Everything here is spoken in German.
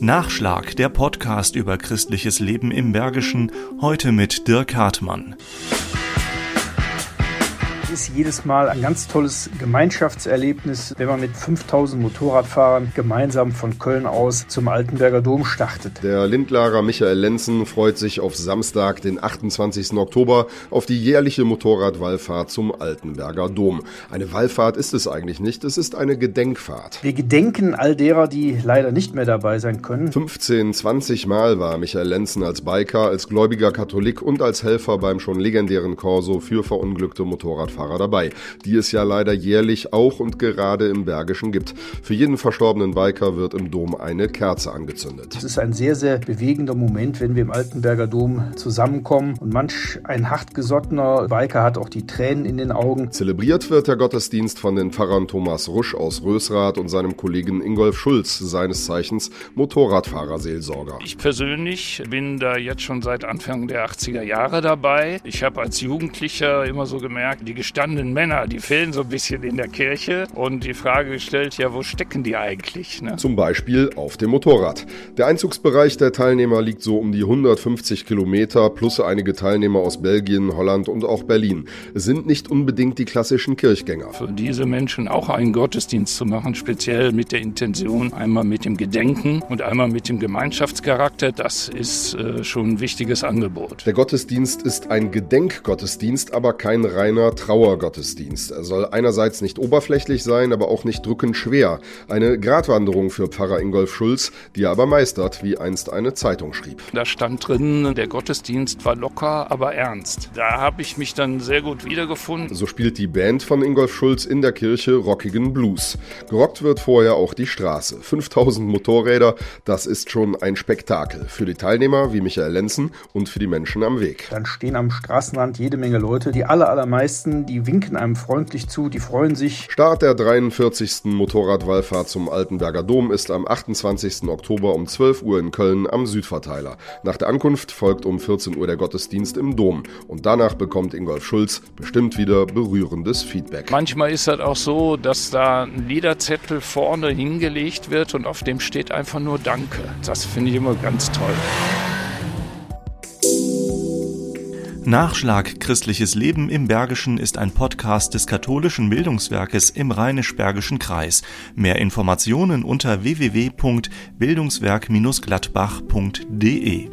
Nachschlag, der Podcast über christliches Leben im Bergischen, heute mit Dirk Hartmann ist jedes Mal ein ganz tolles Gemeinschaftserlebnis, wenn man mit 5000 Motorradfahrern gemeinsam von Köln aus zum Altenberger Dom startet. Der Lindlarer Michael Lenzen freut sich auf Samstag, den 28. Oktober, auf die jährliche Motorradwallfahrt zum Altenberger Dom. Eine Wallfahrt ist es eigentlich nicht, es ist eine Gedenkfahrt. Wir gedenken all derer, die leider nicht mehr dabei sein können. 15, 20 Mal war Michael Lenzen als Biker, als gläubiger Katholik und als Helfer beim schon legendären Corso für verunglückte Motorradfahrer Fahrer dabei, die es ja leider jährlich auch und gerade im Bergischen gibt. Für jeden verstorbenen Biker wird im Dom eine Kerze angezündet. Es ist ein sehr, sehr bewegender Moment, wenn wir im Altenberger Dom zusammenkommen und manch ein hartgesottener Biker hat auch die Tränen in den Augen. Zelebriert wird der Gottesdienst von den Pfarrern Thomas Rusch aus Rösrath und seinem Kollegen Ingolf Schulz, seines Zeichens Motorradfahrerseelsorger. Ich persönlich bin da jetzt schon seit Anfang der 80er Jahre dabei. Ich habe als Jugendlicher immer so gemerkt, die gestandenen Männer, die fehlen so ein bisschen in der Kirche und die Frage gestellt, ja, wo stecken die eigentlich? Ne? Zum Beispiel auf dem Motorrad. Der Einzugsbereich der Teilnehmer liegt so um die 150 Kilometer plus einige Teilnehmer aus Belgien, Holland und auch Berlin. Es sind nicht unbedingt die klassischen Kirchgänger. Für diese Menschen auch einen Gottesdienst zu machen, speziell mit der Intention, einmal mit dem Gedenken und einmal mit dem Gemeinschaftscharakter, das ist äh, schon ein wichtiges Angebot. Der Gottesdienst ist ein Gedenkgottesdienst, aber kein reiner Trauer Trauergottesdienst. Er soll einerseits nicht oberflächlich sein, aber auch nicht drückend schwer. Eine Gratwanderung für Pfarrer Ingolf Schulz, die er aber meistert, wie einst eine Zeitung schrieb. Da stand drin, der Gottesdienst war locker, aber ernst. Da habe ich mich dann sehr gut wiedergefunden. So spielt die Band von Ingolf Schulz in der Kirche rockigen Blues. Gerockt wird vorher auch die Straße. 5000 Motorräder, das ist schon ein Spektakel. Für die Teilnehmer wie Michael Lenzen und für die Menschen am Weg. Dann stehen am Straßenrand jede Menge Leute. Die aller, allermeisten, die winken einem freundlich zu, die freuen sich. Start der 43. Motorradwallfahrt zum Altenberger Dom ist am 28. Oktober um 12 Uhr in Köln am Südverteiler. Nach der Ankunft folgt um 14 Uhr der Gottesdienst im Dom und danach bekommt Ingolf Schulz bestimmt wieder berührendes Feedback. Manchmal ist das auch so, dass da ein Liederzettel vorne hingelegt wird und auf dem steht einfach nur Danke. Das finde ich immer ganz toll. Nachschlag Christliches Leben im Bergischen ist ein Podcast des katholischen Bildungswerkes im Rheinisch-Bergischen Kreis. Mehr Informationen unter www.bildungswerk-gladbach.de